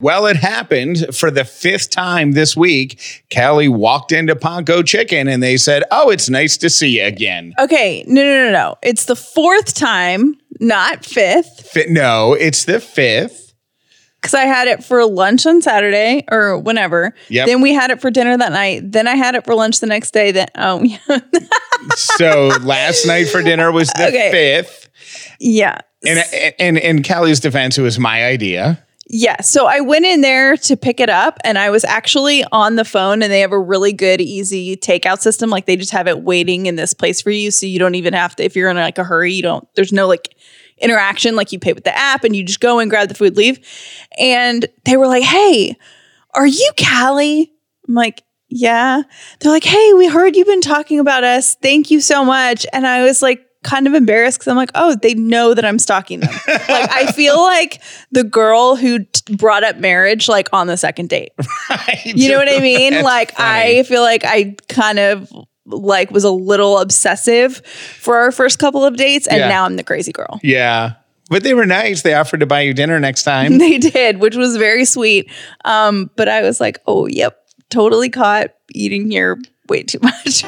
Well, it happened for the fifth time this week. Callie walked into Ponko Chicken and they said, Oh, it's nice to see you again. Okay, no, no, no, no. It's the fourth time, not fifth, Fi- no, it's the fifth. because I had it for lunch on Saturday or whenever. Yep. Then we had it for dinner that night. Then I had it for lunch the next day. Then oh yeah, So last night for dinner was the Okay. fifth. yeah. And, and in Callie's defense, it was my idea. Yeah. So I went in there to pick it up and I was actually on the phone and they have a really good, easy takeout system. Like they just have it waiting in this place for you. So you don't even have to, if you're in like a hurry, you don't, there's no like interaction. Like you pay with the app and you just go and grab the food, leave. And they were like, Hey, are you Callie? I'm like, yeah. They're like, Hey, we heard you've been talking about us. Thank you so much. And I was like, kind of embarrassed because I'm like, oh, they know that I'm stalking them. like, I feel like the girl who t- brought up marriage, like on the second date. You know what I mean? That's like, funny. I feel like I kind of like was a little obsessive for our first couple of dates, and Yeah. now I'm the crazy girl. Yeah. But they were nice. They offered to buy you dinner next time. They did, which was very sweet. Um, but I was like, oh, yep, totally caught eating here way too much.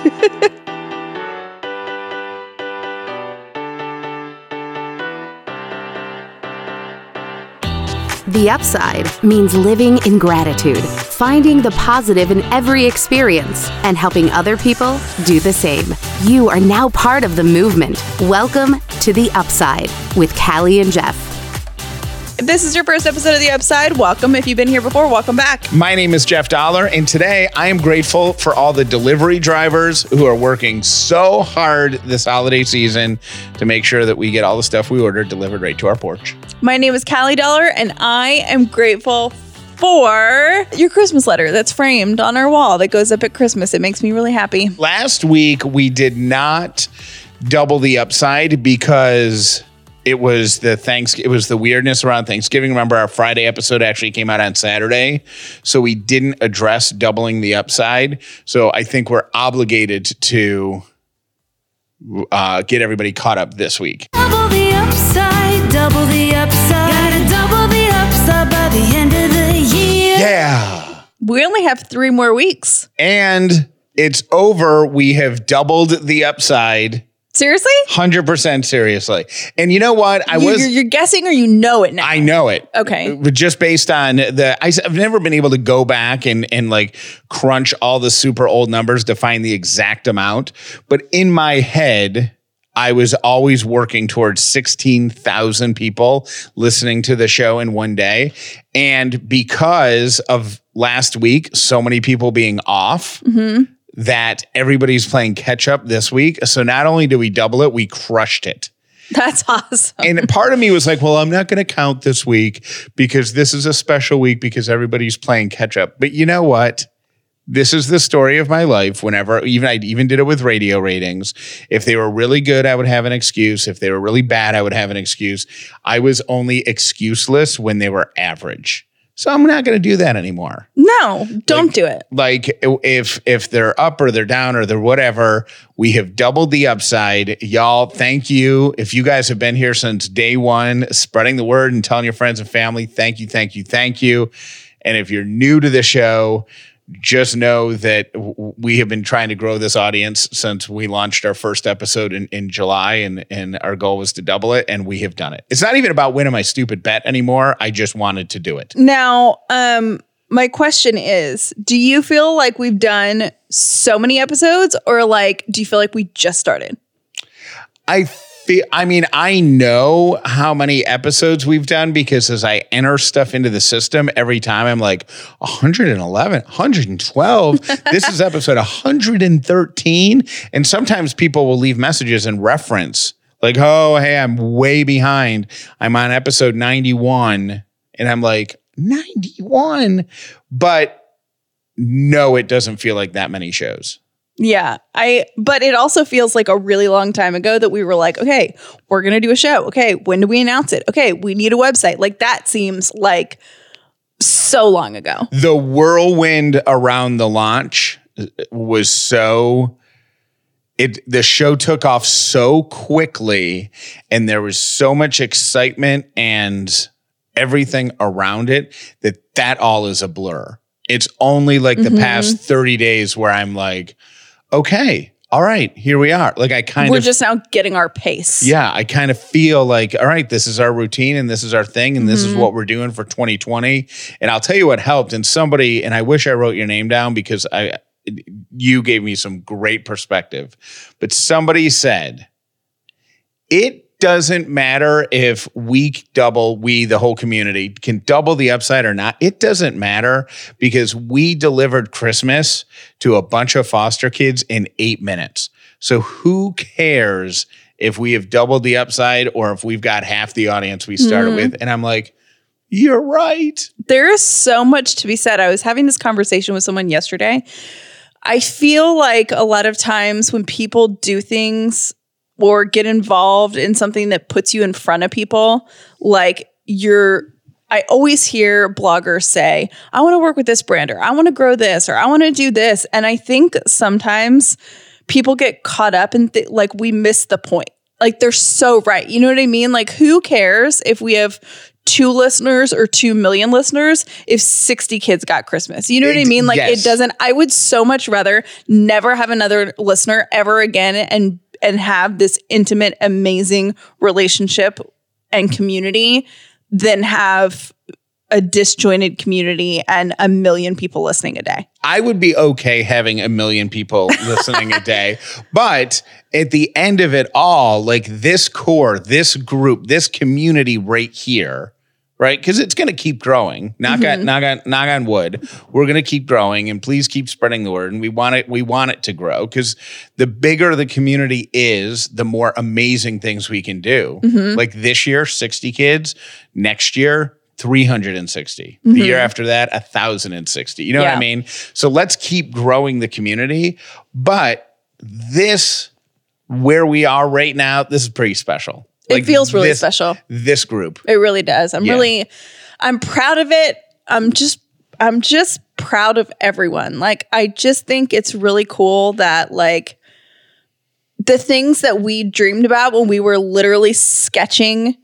The upside means living in gratitude, finding the positive in every experience, and helping other people do the same. You are now part of the movement. Welcome to The Upside with Callie and Jeff. If this is your first episode of The Upside, welcome. If you've been here before, welcome back. My name is Jeff Dollar, and today I am grateful for all the delivery drivers who are working so hard this holiday season to make sure that we get all the stuff we ordered delivered right to our porch. My name is Callie Dollar, and I am grateful for your Christmas letter that's framed on our wall that goes up at Christmas. It makes me really happy. Last week we did not double the upside because it was the thanks it was the weirdness around Thanksgiving. Remember our Friday episode actually came out on Saturday, so we didn't address doubling the upside. So I think we're obligated to uh, get everybody caught up this week. Double the upside, double the upside. Gotta double the upside by the end of the year. Yeah. We only have three more weeks. And it's over. We have doubled the upside. Seriously? 100% seriously. And you know what? I You- was you're, you're guessing or you know it now? I know it. Okay. Uh, but just based on the, I, have never been able to go back and and like crunch all the super old numbers to find the exact amount. But in my head, I was always working towards 16,000 people listening to the show in one day. And because of last week, so many people being off, mm-hmm. That everybody's playing catch up this week. So not only do we double it, we crushed it. That's awesome. And part of me was like, well, I'm not going to count this week because this is a special week because everybody's playing catch up. But you know what? This is the story of my life. Whenever even I even did it with radio ratings. If they were really good, I would have an excuse. If they were really bad, I would have an excuse. I was only excuseless when they were average. So I'm not going to do that anymore. No, don't do it. like if if they're up or they're down or they're whatever we have doubled the upside. Y'all thank you. If you guys have been here since day one spreading the word and telling your friends and family thank you thank you thank you. And if you're new to the show just know that we have been trying to grow this audience since we launched our first episode in, in July, and, and our goal was to double it, and we have done it. It's not even about winning my stupid bet anymore. I just wanted to do it. Now, um, my question is Do you feel like we've done so many episodes, or like, do you feel like we just started? I feel, I mean, I know how many episodes we've done because as I enter stuff into the system every time, I'm like 111, 112. this is episode 113. And sometimes people will leave messages and reference, like, oh, hey, I'm way behind. I'm on episode 91. And I'm like, 91. But no, it doesn't feel like that many shows. Yeah. I but it also feels like a really long time ago that we were like, okay, we're going to do a show. Okay, when do we announce it? Okay, we need a website. Like that seems like so long ago. The whirlwind around the launch uh, was so it the show took off so quickly and there was so much excitement and everything around it that that all is a blur. It's only like the past 30 days where I'm like, okay, all right, here we are. Like I kind of We're of just now getting our pace. yeah, I kind of feel like, all right, this is our routine and this is our thing and this is Mm-hmm. what we're doing for 2020. And I'll tell you what helped. And somebody, and I wish I wrote your name down because I you gave me some great perspective. But somebody said, it doesn't matter if we double, we, the whole community, can double the upside or not. It doesn't matter because we delivered Christmas to a bunch of foster kids in eight minutes. So who cares if we have doubled the upside or if we've got half the audience we started mm-hmm. with? And I'm like, you're right. There is so much to be said. I was having this conversation with someone yesterday. I feel like a lot of times when people do things or get involved in something that puts you in front of people, like you're I always hear bloggers say, I want to work with this brand or I want to grow this or I want to do this. And I think sometimes people get caught up and th- like we miss the point. Like they're so right. You know what I mean? Like who cares if we have two listeners or 2 million listeners if 60 kids got Christmas? You know what I mean? Like yes. it doesn't I would so much rather never have another listener ever again and and have this intimate amazing relationship and community than have a disjointed community and a million people listening a day. I would be okay having a million people listening a day. But at the end of it all, like this core, this group, this community right here, right? Because it's going to keep growing. Knock on, mm-hmm. knock on, knock on wood. We're going to keep growing, and please keep spreading the word. And we want it. We want it to grow because the bigger the community is, the more amazing things we can do. Mm-hmm. Like this year, sixty kids. Next year. 360 the year mm-hmm. after that 1060 you know what i mean so let's keep growing the community but this where we are right now this is pretty special It feels really this- special. this group It really does. I'm Yeah. really I'm proud of it. I'm just I'm just proud of everyone. Like I just think it's really cool that like the things that we dreamed about when we were literally sketching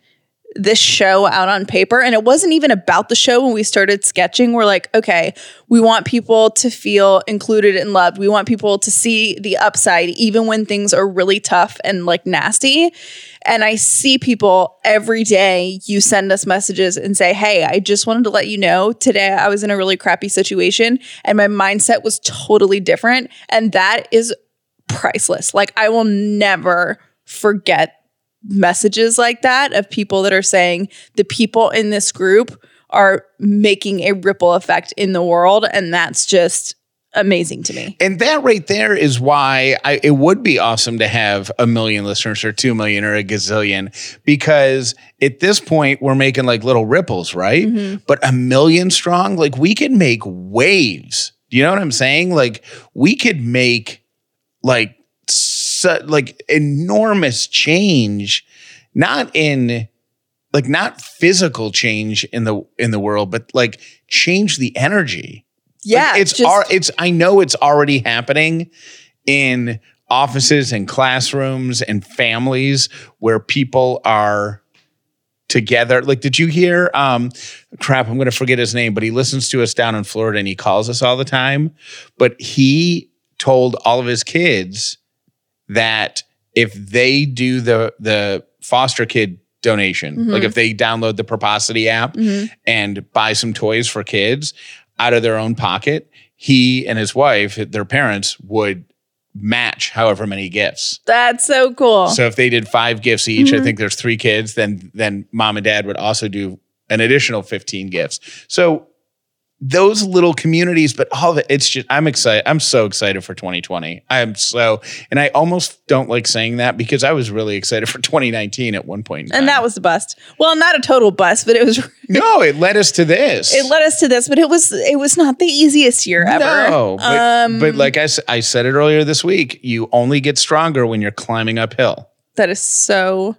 this show out on paper and it wasn't even about the show when we started sketching. We're like okay we want people to feel included and loved. We want people to see the upside even when things are really tough and like nasty. And i see people every day you send us messages and say hey i just wanted to let you know today i was in a really crappy situation and my mindset was totally different and that is priceless. Like i will never forget messages like that of people that are saying the people in this group are making a ripple effect in the world and that's just amazing to me. and that right there is why I, it would be awesome to have a million listeners or two million or a gazillion because at this point we're making like little ripples right Mm-hmm. but a million strong like we could make waves do you know what i'm saying like we could make like su- like enormous change not in like not physical change in the in the world but like change the energy Yeah, Like, it's just- ar- it's I know it's already happening in offices and classrooms and families where people are together. Like, did you hear? Um, crap, I'm going to forget his name, but he listens to us down in Florida and he calls us all the time. But he told all of his kids that if they do the the foster kid donation, like mm-hmm. if they download the Proposity app mm-hmm. and buy some toys for kids out of their own pocket, he and his wife, their parents, would match however many gifts. That's so cool. So if they did five gifts each, I mm-hmm. think there's three kids, then then mom and dad would also do an additional 15 gifts. So those little communities, but all of it, it's just, I'm excited. I'm so excited for 2020. I am so, and I almost don't like saying that because I was really excited for 2019 at one point. And that was the bust. Well, not a total bust, but it was no, it led us to this. it led us to this, but it was it was not the easiest year ever. No, but, um, but like I said it earlier this week, you only get stronger when you're climbing uphill. that is so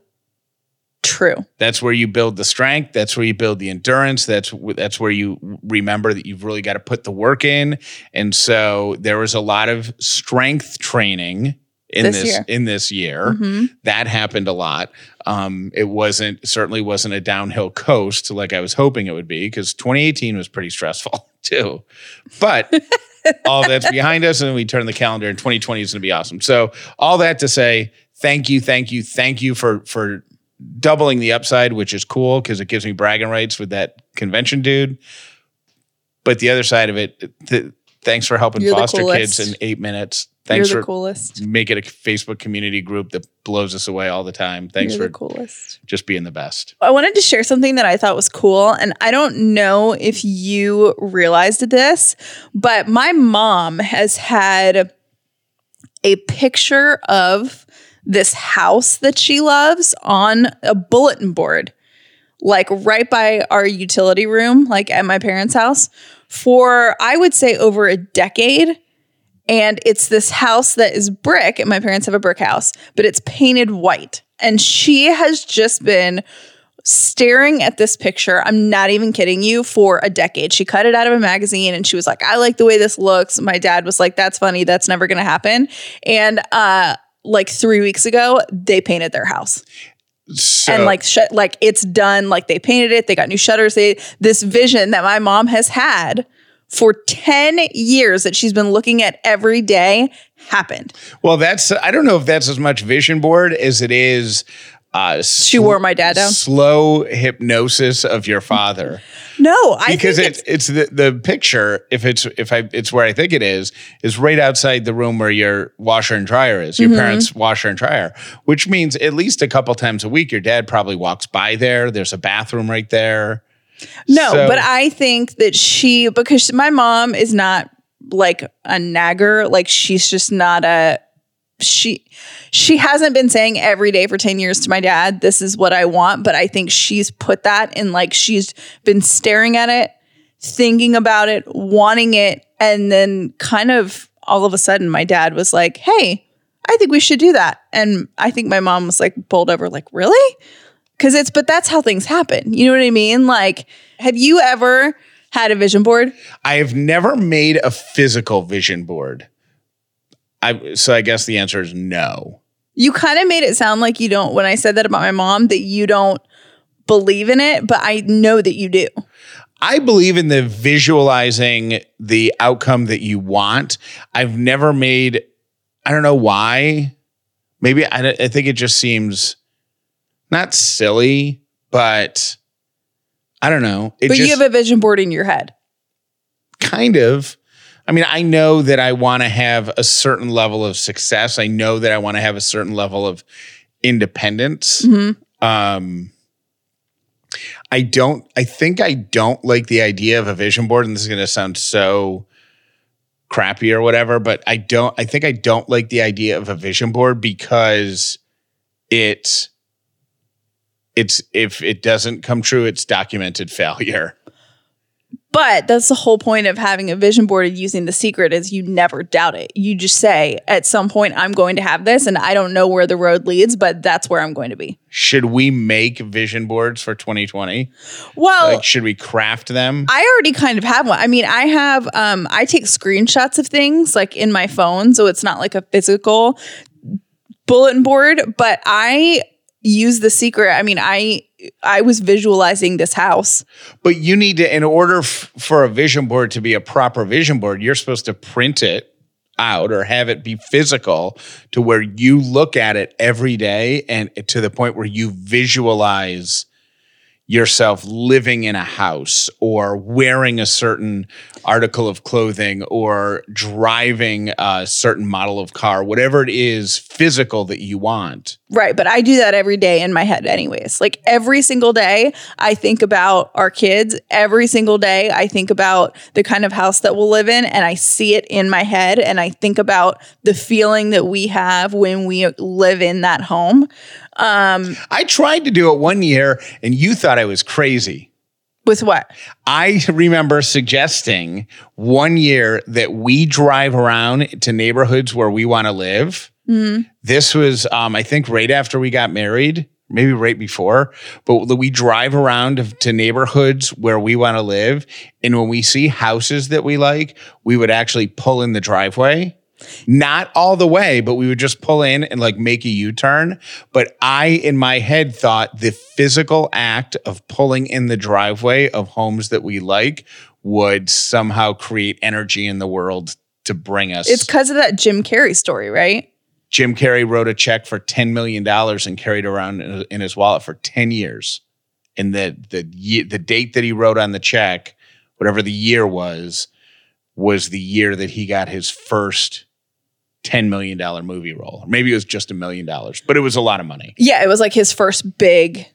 true. That's where you build the strength. That's where you build the endurance. That's that's where you remember that you've really got to put the work in. And so there was a lot of strength training in This this, year. in this year. Mhm. That happened a lot. Um, it wasn't certainly wasn't a downhill coast like I was hoping it would be because 2018 was pretty stressful too. But all that's behind us, and we turn the calendar, and 2020 is going to be awesome. So all that to say, thank you, thank you, thank you for for doubling the upside, which is cool because it gives me bragging rights with that convention dude. But the other side of it, th- thanks for helping You're foster kids in eight minutes. Thanks You're the for coolest. make it a Facebook community group that blows us away all the time. Thanks You're for the coolest. just being the best. I wanted to share something that I thought was cool. And I don't know if you realized this, but my mom has had a picture of this house that she loves on a bulletin board, like right by our utility room, like at my parents' house, for I would say over a decade. And it's this house that is brick, and my parents have a brick house, but it's painted white. And she has just been staring at this picture. I'm not even kidding you for a decade. She cut it out of a magazine and she was like, I like the way this looks. My dad was like, that's funny. That's never going to happen. And, uh, like three weeks ago, they painted their house So, and like sh- like it's done. Like they painted it. They got new shutters. They this vision that my mom has had for ten years that she's been looking at every day happened. well, that's I don't know if that's as much vision board as it is. Uh, She wore my dad down. Slow hypnosis of your father. No, I because think it's it's the, the picture if it's if I it's where I think it is is right outside the room where your washer and dryer is Mm-hmm. your parents washer and dryer which means at least a couple times a week your dad probably walks by there there's a bathroom right there No, So- but I think that she because my mom is not like a nagger, like she's just not a she she hasn't been saying every day for 10 years to my dad, this is what I want, but I think she's put that in like she's been staring at it, thinking about it, wanting it, and then kind of all of a sudden my dad was like, "Hey, I think we should do that." And I think my mom was like bowled over like, "Really?" Cause it's, but that's how things happen. You know what I mean? Like, have you ever had a vision board? I have never made a physical vision board I so I guess the answer is no You kind of made it sound like you don't, when I said that about my mom, that you don't believe in it, but I know that you do. I believe in the visualizing the outcome that you want. I've never made, I don't know why. Maybe I, I think it just seems not silly, but I don't know. It but just you have a vision board in your head. kind of. I mean, I know that I want to have a certain level of success. I know that I want to have a certain level of independence. Um, I don't, I think I don't like the idea of a vision board, and this is going to sound so crappy or whatever, but I don't, I think I don't like the idea of a vision board because it's, it's, if it doesn't come true, it's documented failure. But that's the whole point of having a vision board and using the secret is you never doubt it. You just say, at some point, I'm going to have this, and I don't know where the road leads, but that's where I'm going to be. Should we make vision boards for 2020? Well, Like, should we craft them? I already kind of have one. I mean, I have um I take screenshots of things like in my phone, so it's not like a physical bulletin board, but I use the secret. I mean, I I was visualizing this house. But you need to, in order f- for a vision board to be a proper vision board, you're supposed to print it out or have it be physical to where you look at it every day and to the point where you visualize yourself living in a house or wearing a certain article of clothing or driving a certain model of car, whatever it is physical that you want. Right. But I do that every day in my head, anyways. Like every single day, I think about our kids. Every single day, I think about the kind of house that we'll live in and I see it in my head. And I think about the feeling that we have when we live in that home. I tried to do it one year and you thought I was crazy. With what? I remember suggesting one year that we drive around to neighborhoods where we want to live. This was, um, I think, right after we got married, maybe right before. But we drive around to neighborhoods where we want to live, and when we see houses that we like, we would actually pull in the driveway. Not all the way, but we would just pull in and like make a U turn. But I, in my head, thought the physical act of pulling in the driveway of homes that we like would somehow create energy in the world to bring us. It's because of that Jim Carrey story, right? Jim Carrey wrote a check for $10 million and carried around in, his wallet for 10 years. And the, the, the date that he wrote on the check, whatever the year was, was the year that he got his first $10 million movie role. or Maybe it was just a million dollars, but it was a lot of money. Yeah, it was like his first big,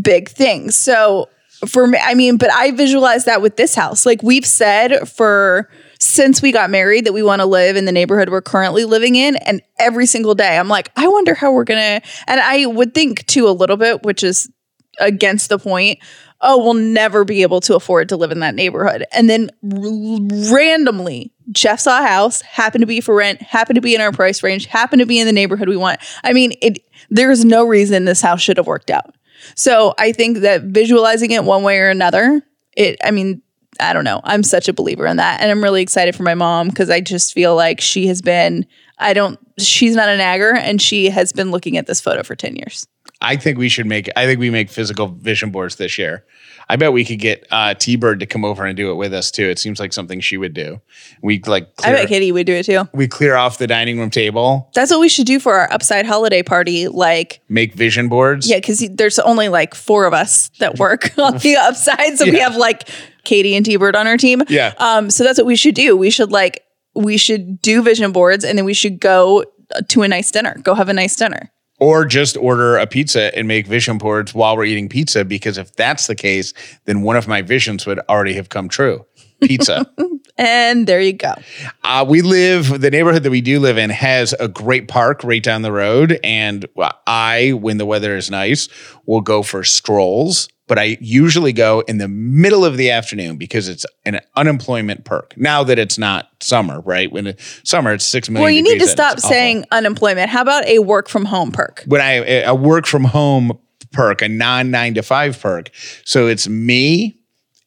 big thing. So for me, I mean, but I visualize that with this house. Like we've said for since we got married that we want to live in the neighborhood we're currently living in. And every single day, I'm like, I wonder how we're gonna. And I would think too a little bit, which is against the point. Oh, we'll never be able to afford to live in that neighborhood. And then r- randomly, Jeff saw a house, happened to be for rent, happened to be in our price range, happened to be in the neighborhood we want. I mean, it there's no reason this house should have worked out. So I think that visualizing it one way or another, it I mean, I don't know. I'm such a believer in that. And I'm really excited for my mom because I just feel like she has been, I don't, she's not a nagger and she has been looking at this photo for 10 years. I think we should make, I think we make physical vision boards this year. I bet we could get uh, T Bird to come over and do it with us too. It seems like something she would do. We like, I bet Katie would do it too. we clear off the dining room table, That's what we should do for our upside holiday party. Like, make vision boards. yeah, because there's only like four of us that work on the upside. So we have like Katie and T Bird on our team. Yeah. Um, so that's what we should do. We should like, we should do vision boards and then we should go to a nice dinner, go have a nice dinner. Or just order a pizza and make vision boards while we're eating pizza. Because if that's the case, then one of my visions would already have come true. Pizza. And there you go. uh, we live, the neighborhood that we do live in has a great park right down the road. And I, when the weather is nice, will go for strolls. But I usually go in the middle of the afternoon because it's an unemployment perk. Now that it's not summer, right? When it's summer, it's six million. Well, you need to stop it's awful. saying unemployment. How about a work from home perk? when I a work from home perk, a non nine to five perk. So it's me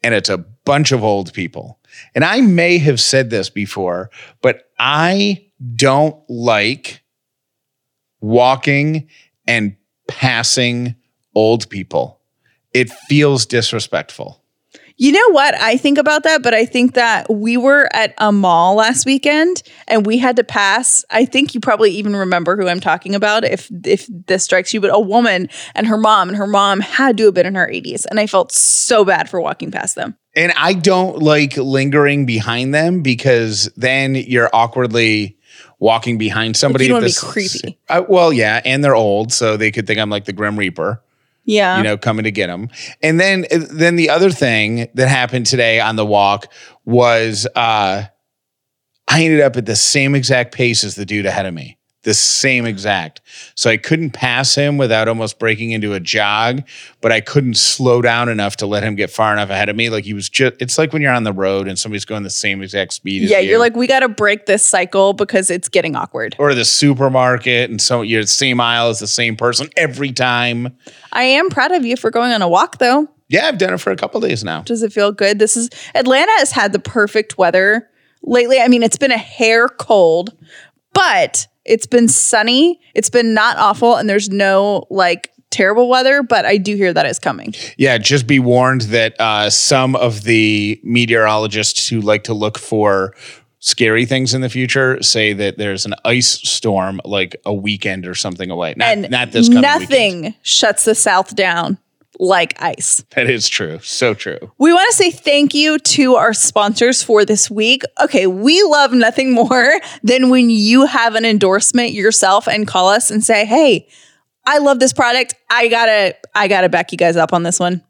and it's a bunch of old people. And I may have said this before, but I don't like walking and passing old people. It feels disrespectful. You know what? I think about that, but I think that we were at a mall last weekend and we had to pass. I think you probably even remember who I'm talking about if if this strikes you, but a woman and her mom, and her mom had to have been in her 80s. And I felt so bad for walking past them. And I don't like lingering behind them because then you're awkwardly walking behind somebody. you don't at wanna be creepy. Uh, well, yeah, and they're old, so they could think I'm like the Grim Reaper, Yeah. you know, coming to get them. And then, then the other thing that happened today on the walk was uh, I ended up at the same exact pace as the dude ahead of me. The same exact. So I couldn't pass him without almost breaking into a jog, but I couldn't slow down enough to let him get far enough ahead of me. Like he was just, it's like when you're on the road and somebody's going the same exact speed as yeah, you. you're like, we got to break this cycle because it's getting awkward. or the supermarket and so you're the same aisle as the same person every time. I am proud of you for going on a walk, though. Yeah, I've done it for a couple days now. Does it feel good? This is Atlanta has had the perfect weather lately. I mean, it's been a hair cold, but it's been sunny. It's been not awful, and there's no like terrible weather. But I do hear that is coming. Yeah, just be warned that uh, some of the meteorologists who like to look for scary things in the future say that there's an ice storm like a weekend or something away. Not, And not this coming weekend. nothing shuts the South down like ice. That is true. So true. We want to say thank you to our sponsors for this week. Okay, we love nothing more than when you have an endorsement yourself and call us and say, "Hey, I love this product. I gotta, I gotta back you guys up on this one."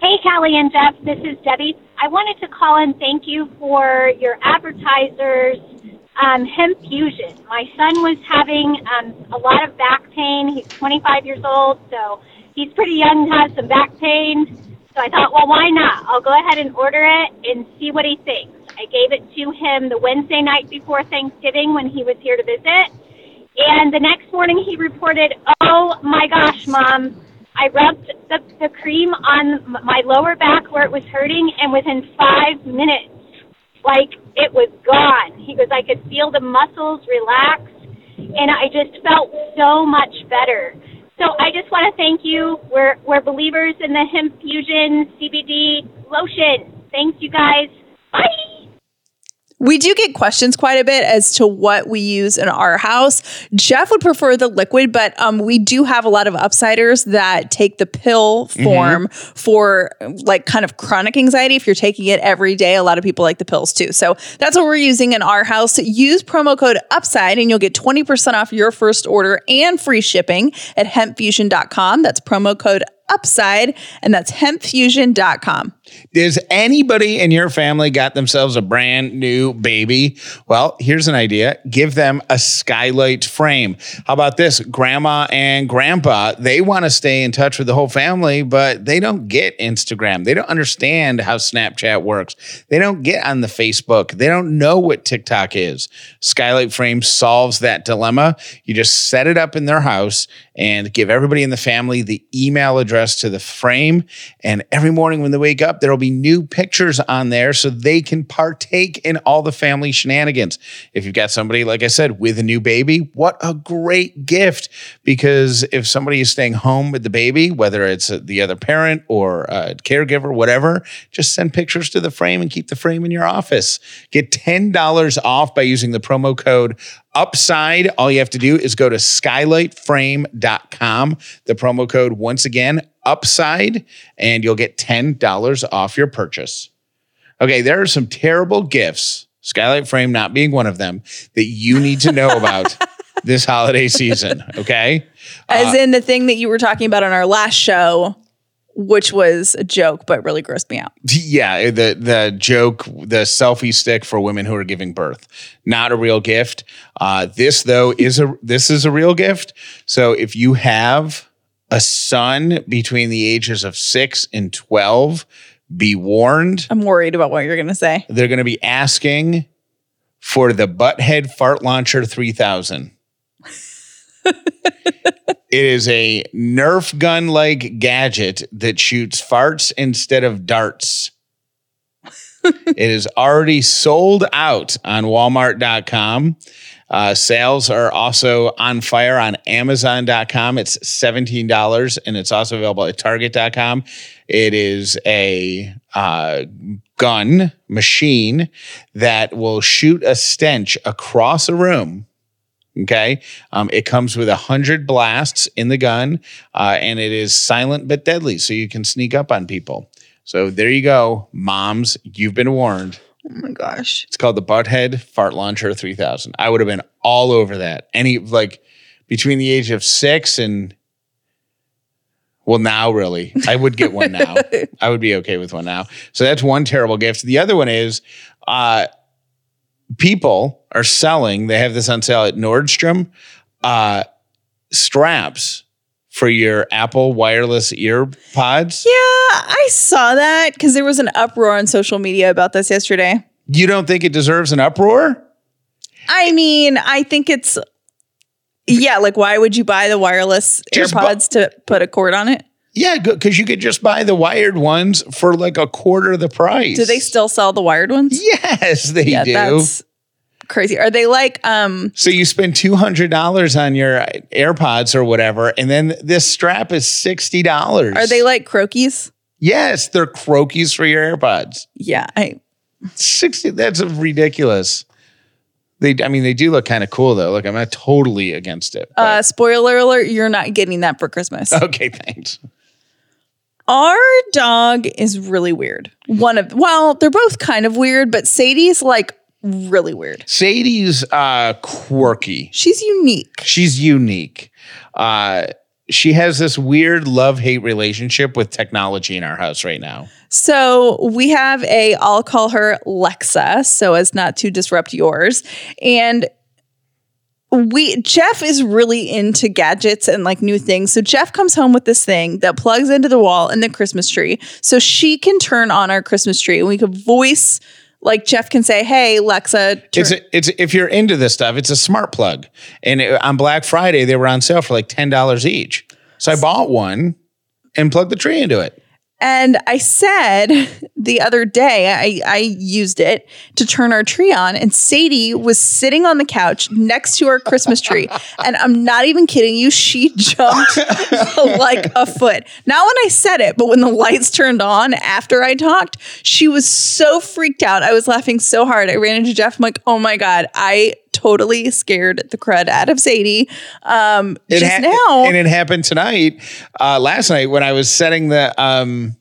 Hey, Callie and Jeff, this is Debbie. I wanted to call and thank you for your advertisers, um, Hemp Fusion. My son was having um, a lot of back pain. He's 25 years old, so he's pretty young and has some back pain. So I thought, well, why not? I'll go ahead and order it and see what he thinks. I gave it to him the Wednesday night before Thanksgiving when he was here to visit. And the next morning he reported, oh my gosh, mom, I rubbed the, the cream on my lower back where it was hurting, and within five minutes, like it was gone. He goes, I could feel the muscles relax, and I just felt so much better. So I just want to thank you. We're we're believers in the hemp fusion CBD lotion. Thanks, you guys. Bye. We do get questions quite a bit as to what we use in our house. Jeff would prefer the liquid, but um, we do have a lot of upsiders that take the pill form for like kind of chronic anxiety. If you're taking it every day, a lot of people like the pills too. So that's what we're using in our house. Use promo code UPSIDE and you'll get 20% off your first order and free shipping at hempfusion.com. That's promo code UPSIDE and that's hempfusion.com. Does anybody in your family got themselves a brand new baby? Well, here's an idea. Give them a skylight frame. How about this? Grandma and grandpa, they want to stay in touch with the whole family, but they don't get Instagram. They don't understand how Snapchat works. They don't get on the Facebook. They don't know what TikTok is. Skylight frame solves that dilemma. You just set it up in their house and give everybody in the family the email address to the frame. And every morning when they wake up, there'll be new pictures on there so they can partake in all the family shenanigans. If you've got somebody, like I said, with a new baby, what a great gift. Because if somebody is staying home with the baby, whether it's uh, the other parent or a caregiver, whatever, just send pictures to the frame and keep the frame in your office. Get $10 off by using the promo code upside all you have to do is go to skylightframe.com the promo code once again upside and you'll get $10 off your purchase. Okay there are some terrible gifts skylight frame not being one of them that you need to know about this holiday season okay? As in the thing that you were talking about on our last show, which was a joke, but really grossed me out. yeah the the joke the selfie stick for women who are giving birth. Not a real gift. Uh, this though is a this is a real gift. So if you have a son between the ages of 6 and 12 be warned. I'm worried about what you're going to say. they're going to be asking for the butthead fart launcher 3000 it is a nerf gun like gadget that shoots farts instead of darts. It is already sold out on walmart.com uh, sales are also on fire on amazon.com it's $17 and it's also available at target.com it is a uh, gun machine that will shoot a stench across a room Okay. Um, it comes with a hundred blasts in the gun, uh, and it is silent but deadly, so you can sneak up on people. So there you go, moms. You've been warned. Oh my gosh. It's called the Butthead Fart Launcher 3000. I would have been all over that. Any like between the age of six and well, now really, I would get one now. I would be okay with one now. So that's one terrible gift. The other one is uh, people are selling. They have this on sale at Nordstrom. Uh, straps for your Apple wireless ear pods. Yeah, I saw that because there was an uproar on social media about this yesterday. You don't think it deserves an uproar? I mean, I think it's yeah. Like, why would you buy the wireless Just bu- to put a cord on it? Yeah, because you could just buy the wired ones for like a quarter of the price. Do they still sell the wired ones? Yes, they yeah, do. that's crazy. Are they like um? So you spend two hundred dollars on your AirPods or whatever, and then this strap is sixty dollars. Are they like croakies? Yes, they're croakies for your AirPods. Yeah, I Sixty. That's ridiculous. They, I mean, they do look kind of cool though. Look, I'm not totally against it. uh spoiler alert, you're not getting that for Christmas. okay, thanks. Our dog is really weird. One of well, they're both kind of weird, but Sadie's like really weird. Sadie's uh, quirky. She's unique. She's unique. Uh, she has this weird love hate relationship with technology in our house right now. So we have a, I'll call her Lexa, so as not to disrupt yours. And we Jeff is really into gadgets and like new things. So Jeff comes home with this thing that plugs into the wall in the Christmas tree. So she can turn on our Christmas tree and we could voice like Jeff can say, "Hey, Lexa, It's a, it's if you're into this stuff, it's a smart plug. And it- on Black Friday, they were on sale for like ten dollars each. So I bought one and plugged the tree into it. And I said the other day, I, I used it to turn our tree on, and Sadie was sitting on the couch next to our Christmas tree. and I'm not even kidding you, she jumped like a foot. Not when I said it, but when the lights turned on after I talked, she was so freaked out. I was laughing so hard. I ran into Jeff. I'm like, oh my God, I totally scared the crud out of Sadie um, It just ha- now. and it happened tonight, uh, last night when I was setting the um,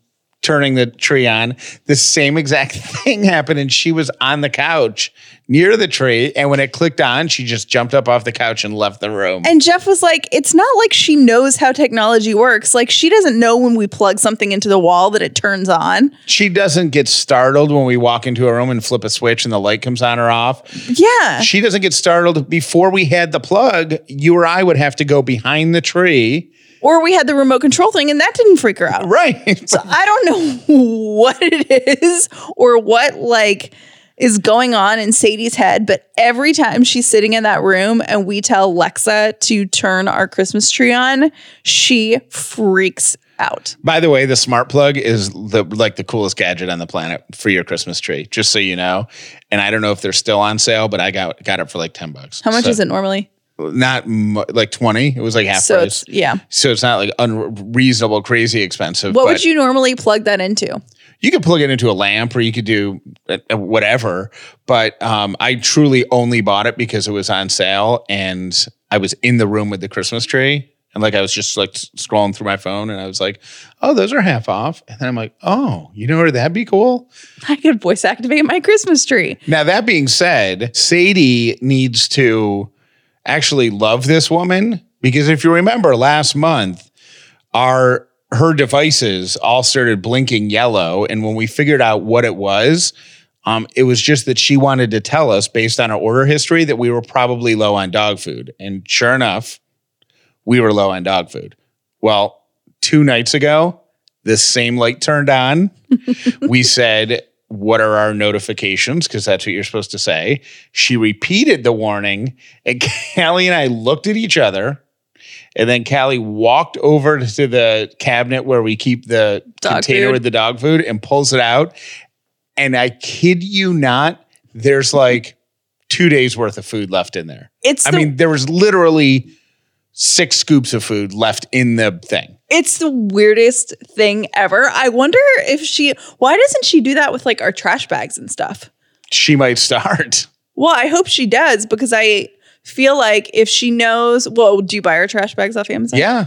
turning the tree on. The same exact thing happened, and she was on the couch near the tree. And when it clicked on, she just jumped up off the couch and left the room. And Jeff was like, it's not like she knows how technology works. Like, she doesn't know when we plug something into the wall that it turns on. she doesn't get startled when we walk into a room and flip a switch and the light comes on or off. Yeah. She doesn't get startled before we had the plug. You or I would have to go behind the tree. Or we had the remote control thing and that didn't freak her out. Right. So I don't know what it is or what, like, is going on in Sadie's head, but every time she's sitting in that room and we tell Lexa to turn our Christmas tree on, she freaks out. By the way, the smart plug is the like the coolest gadget on the planet for your Christmas tree, just so you know. And I don't know if they're still on sale, but I got got it for like 10 bucks. How much So- is it normally? Not mu- like 20. It was like half So price. it's, yeah. so it's not like unreasonable, crazy expensive. What would you normally plug that into? you could plug it into a lamp or you could do uh, uh, whatever. But um, I truly only bought it because it was on sale and I was in the room with the Christmas tree. And like I was just like scrolling through my phone and I was like, oh, those are half off. And then I'm like, oh, you know where that'd be cool? I could voice activate my Christmas tree. Now, that being said, Sadie needs to actually love this woman because if you remember last month, our her devices all started blinking yellow. And when we figured out what it was, um, it was just that she wanted to tell us based on our order history that we were probably low on dog food. And sure enough, we were low on dog food. Well, two nights ago, this same light turned on. we said, What are our notifications? Because that's what you're supposed to say. She repeated the warning, and Callie and I looked at each other. And then Callie walked over to the cabinet where we keep the Dog container food. with the dog food and pulls it out. And I kid you not, there's like two days worth of food left in there. It's I the, mean, there was literally six scoops of food left in the thing. It's the weirdest thing ever. I wonder if she why doesn't she do that with like our trash bags and stuff? She might start. Well, I hope she does because I feel like if she knows, well, do you buy our trash bags off Amazon? Yeah.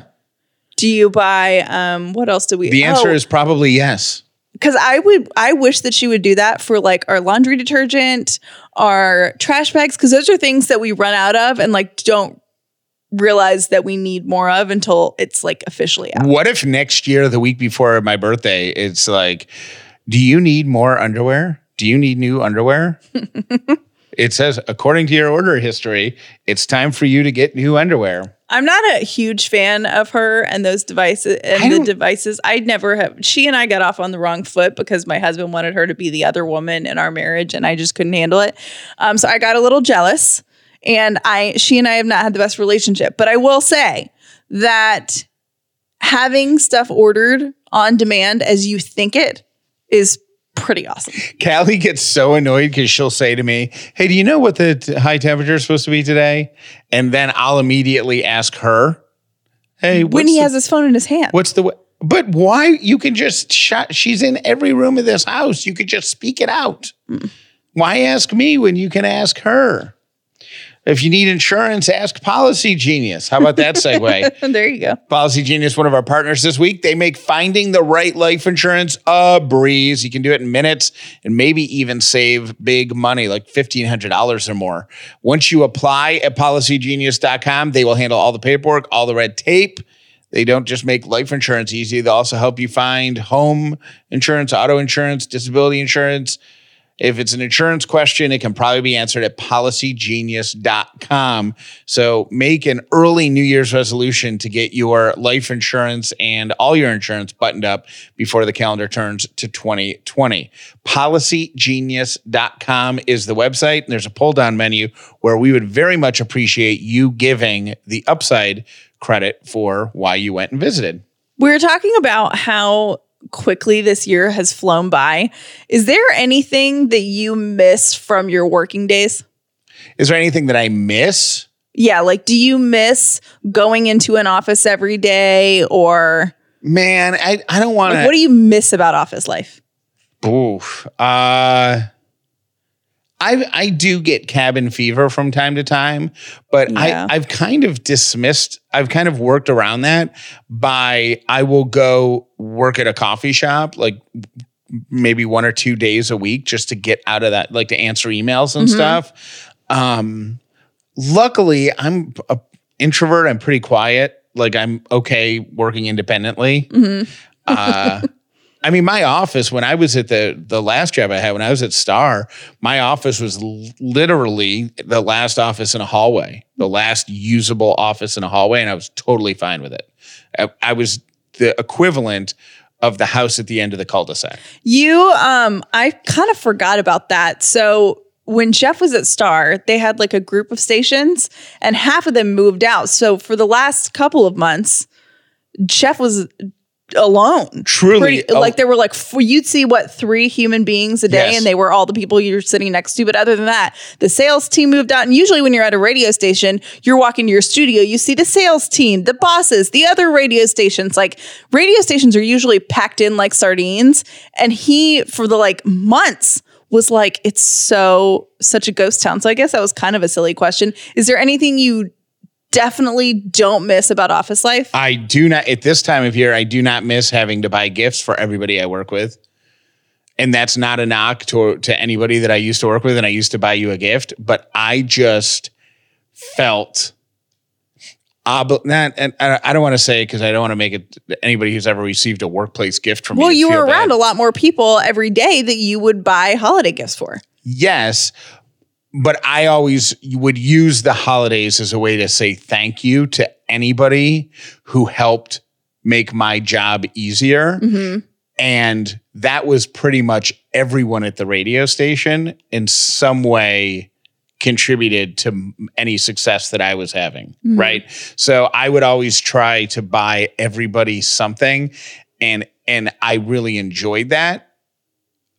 Do you buy um what else do we The answer is probably yes. because I would I wish that she would do that for like our laundry detergent, our trash bags, because those are things that we run out of and like don't realize that we need more of until it's like officially out. What if next year, the week before my birthday, it's like, do you need more underwear? Do you need new underwear? it says, according to your order history, it's time for you to get new underwear. I'm not a huge fan of her and those devices and the devices. I'd never have. She and I got off on the wrong foot because my husband wanted her to be the other woman in our marriage, and I just couldn't handle it. Um, so I got a little jealous, and I, she and I have not had the best relationship. But I will say that having stuff ordered on demand as you think it is pretty awesome. Callie gets so annoyed because she'll say to me, Hey, do you know what the t- high temperature is supposed to be today? And then I'll immediately ask her, Hey, when he the- has his phone in his hand. What's the? But why? You can just shut. She's in every room of this house. You could just speak it out. Mm. Why ask me when you can ask her? If you need insurance, ask Policy Genius. How about that segue? there you go. Policy Genius, one of our partners this week, they make finding the right life insurance a breeze. You can do it in minutes and maybe even save big money, like $1,500 or more. Once you apply at policygenius.com, they will handle all the paperwork, all the red tape. They don't just make life insurance easy, they'll also help you find home insurance, auto insurance, disability insurance. If it's an insurance question, it can probably be answered at policygenius.com. So make an early New Year's resolution to get your life insurance and all your insurance buttoned up before the calendar turns to 2020. Policygenius.com is the website. And there's a pull down menu where we would very much appreciate you giving the upside credit for why you went and visited. We're talking about how quickly this year has flown by. Is there anything that you miss from your working days? Is there anything that I miss? Yeah, like do you miss going into an office every day or Man, I, I don't want like, to. what do you miss about office life? Oof. Uh, I I do get cabin fever from time to time, but Yeah. I I've kind of dismissed. I've kind of worked around that by I will go work at a coffee shop like maybe one or two days a week just to get out of that, like to answer emails and stuff. Um, luckily, I'm a introvert. I'm pretty quiet. Like I'm okay working independently. Uh, I mean, my office when I was at the the last job I had when I was at Star, my office was literally the last office in a hallway, the last usable office in a hallway, and I was totally fine with it. I, I was the equivalent of the house at the end of the cul-de-sac. You um I kind of forgot about that. So when Jeff was at Star, they had like a group of stations and half of them moved out. So for the last couple of months, Jeff was alone. Truly, Pretty- like there were like f- you'd see what three human beings a day Yes. and they were all the people you're sitting next to but other than that the sales team moved out and usually when you're at a radio station you're walking to your studio you see the sales team the bosses the other radio stations like radio stations are usually packed in like sardines and he for the like months was like it's so such a ghost town so i guess that was kind of a silly question is there anything you definitely don't miss about office life I do not at this time of year. I do not miss having to buy gifts for everybody I work with, and that's not a knock to to anybody that I used to work with, and I used to buy you a gift. But I just felt ob- not, and I don't want to say because I don't want to make it anybody who's ever received a workplace gift from me. Well, you were around bad. a lot more people every day that you would buy holiday gifts for. Yes, but I always would use the holidays as a way to say thank you to anybody who helped make my job easier. Mm-hmm. And that was pretty much everyone at the radio station in some way contributed to any success that I was having. Mm-hmm. Right. So I would always try to buy everybody something. And and I really enjoyed that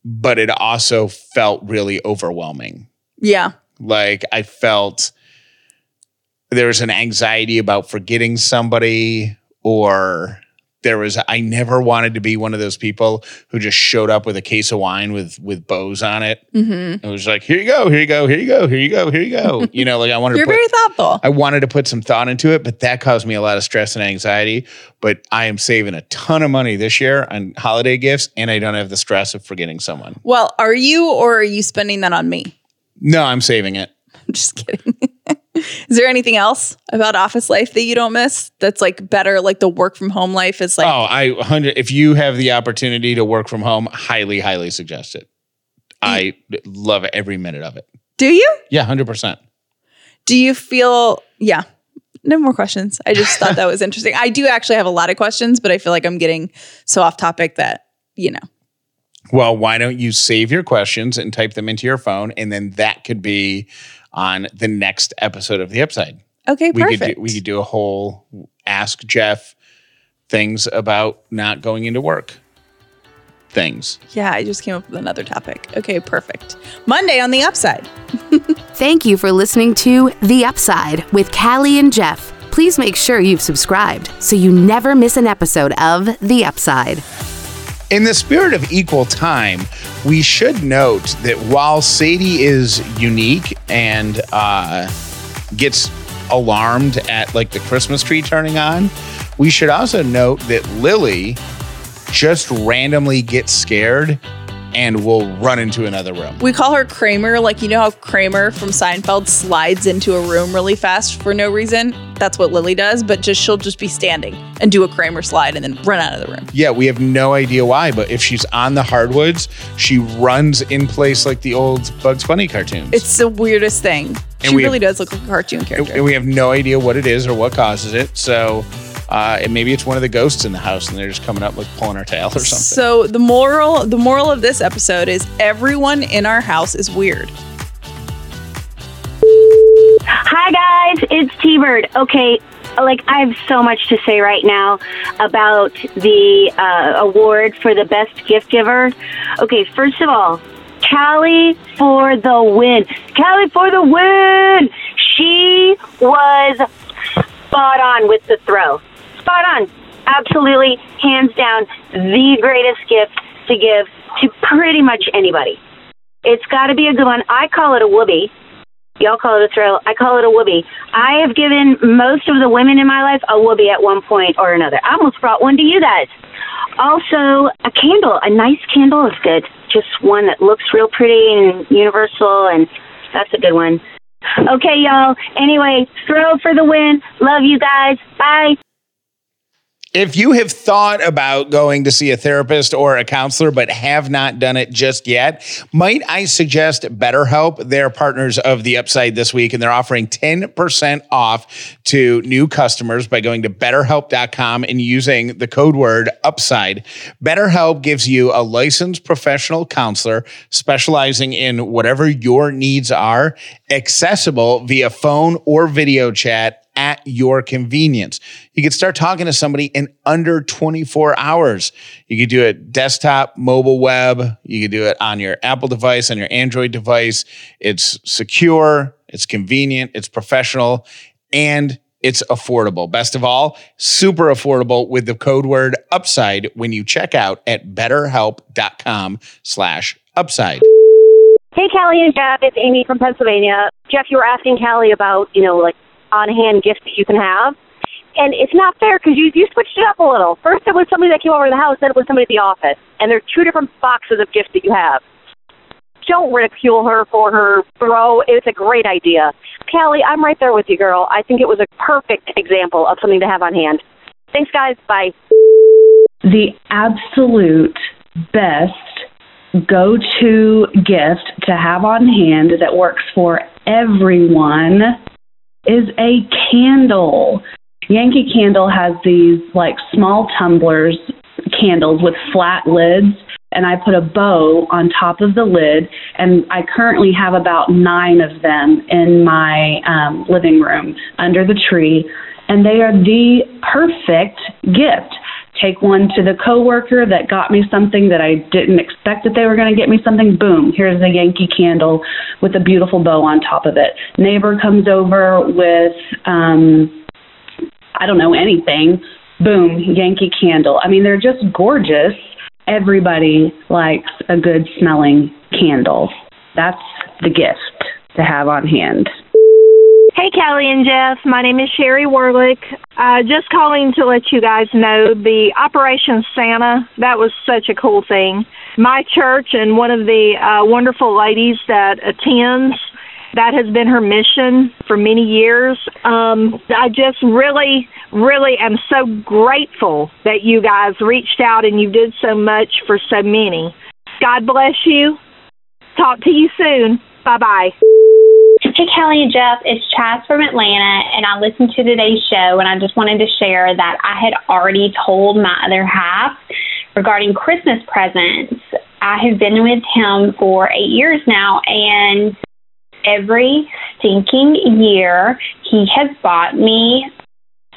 but it also felt really overwhelming. Yeah. Like I felt there was an anxiety about forgetting somebody, or there was I never wanted to be one of those people who just showed up with a case of wine with with bows on it. Mm-hmm. It was like, here you go, here you go, here you go, here you go, here you go. You know, like I wanted You're to put, very thoughtful. I wanted to put some thought into it, but that caused me a lot of stress and anxiety. But I am saving a ton of money this year on holiday gifts, and I don't have the stress of forgetting someone. well, are you or are you spending that on me? No, I'm saving it. I'm just kidding. is there anything else about office life that you don't miss that's like better? Like the work from home life is like, oh, I hundred. If you have the opportunity to work from home, highly, highly suggest it. I love every minute of it. do you? Yeah, hundred percent. Do you feel, yeah. No more questions. I just thought that was interesting. I do actually have a lot of questions, but I feel like I'm getting so off topic that, you know, Well, why don't you save your questions and type them into your phone, and then that could be on the next episode of the upside. okay, we perfect. could do, we could do a whole ask Jeff things about not going into work things. yeah, I just came up with another topic. Okay, perfect. Monday on the upside. Thank you for listening to The Upside with Callie and Jeff. Please make sure you've subscribed so you never miss an episode of The Upside. In the spirit of equal time, we should note that while Sadie is unique and uh, gets alarmed at like the Christmas tree turning on. We should also note that Lily just randomly gets scared and we'll run into another room. We call her Kramer. Like, you know how Kramer from Seinfeld slides into a room really fast for no reason? That's what Lily does, but just she'll just be standing and do a Kramer slide and then run out of the room. Yeah, we have no idea why, but if she's on the hardwoods, she runs in place like the old Bugs Bunny cartoons. It's the weirdest thing. And she really have- does look like a cartoon character. and we have no idea what it is or what causes it. So, uh, and maybe it's one of the ghosts in the house, and they're just coming up like pulling our tail or something. So the moral the moral of this episode is everyone in our house is weird. Hi guys, it's T Bird. Okay, like I have so much to say right now about the uh, award for the best gift giver. Okay, first of all, Callie for the win. Callie for the win. She was spot on with the throw. Spot on. Absolutely, hands down, the greatest gift to give to pretty much anybody. It's got to be a good one. I call it a whoopee. Y'all call it a thrill. I call it a whoopee. I have given most of the women in my life a whoopee at one point or another. I almost brought one to you guys. Also, a candle. A nice candle is good. Just one that looks real pretty and universal, and that's a good one. Okay, y'all. Anyway, throw for the win. Love you guys. Bye. If you have thought about going to see a therapist or a counselor but have not done it just yet, might I suggest BetterHelp? They're partners of the Upside this week, and they're offering 10% off to new customers by going to betterhelp.com and using the code word Upside. BetterHelp gives you a licensed professional counselor specializing in whatever your needs are, accessible via phone or video chat at your convenience. You could start talking to somebody in under 24 hours. You could do it desktop, mobile web. You could do it on your Apple device, on your Android device. It's secure, it's convenient, it's professional, and it's affordable. Best of all, super affordable with the code word upside when you check out at betterhelp.com slash upside. Hey, Callie and Jeff. It's Amy from Pennsylvania. Jeff, you were asking Callie about, you know, like on-hand gifts that you can have. And it's not fair because you, you switched it up a little. First it was somebody that came over to the house, then it was somebody at the office. And there are two different boxes of gifts that you have. Don't ridicule her for her throw. It's a great idea. Callie, I'm right there with you, girl. I think it was a perfect example of something to have on hand. Thanks, guys. Bye. the absolute best go to gift to have on hand that works for everyone is a candle. Yankee Candle has these like small tumblers, candles with flat lids, and I put a bow on top of the lid, and I currently have about nine of them in my um, living room under the tree, and they are the perfect gift take one to the coworker that got me something that I didn't expect that they were going to get me something. Boom, here's a Yankee candle with a beautiful bow on top of it. Neighbor comes over with um I don't know anything. Boom, Yankee candle. I mean, they're just gorgeous. Everybody likes a good smelling candle. That's the gift to have on hand. Hey, Callie and Jeff. My name is Sherry Warlick. Uh, just calling to let you guys know the Operation Santa, that was such a cool thing. My church and one of the uh, wonderful ladies that attends, that has been her mission for many years. Um, I just really, really am so grateful that you guys reached out and you did so much for so many. God bless you. Talk to you soon. Bye bye. Hey, Kelly and Jeff, it's Chaz from Atlanta, and I listened to today's show, and I just wanted to share that I had already told my other half regarding Christmas presents. I have been with him for eight years now, and every stinking year he has bought me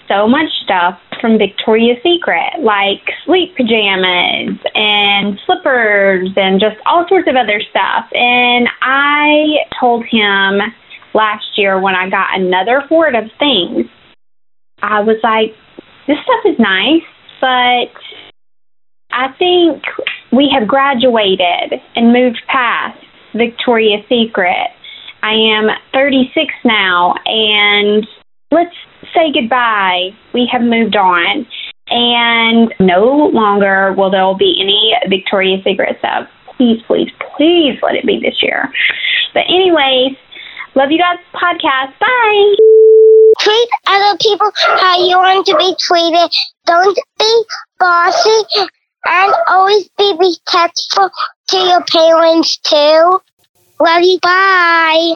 so much stuff from Victoria's Secret, like sleep pajamas and slippers and just all sorts of other stuff. And I told him last year when I got another horde of things, I was like, this stuff is nice, but I think we have graduated and moved past Victoria's Secret. I am 36 now, and let's say goodbye. We have moved on, and no longer will there be any Victoria's Secret stuff. Please, please, please let it be this year. But, anyways, love you guys. Podcast. Bye. Treat other people how you want to be treated. Don't be bossy and always be respectful to your parents too. Love you. Bye.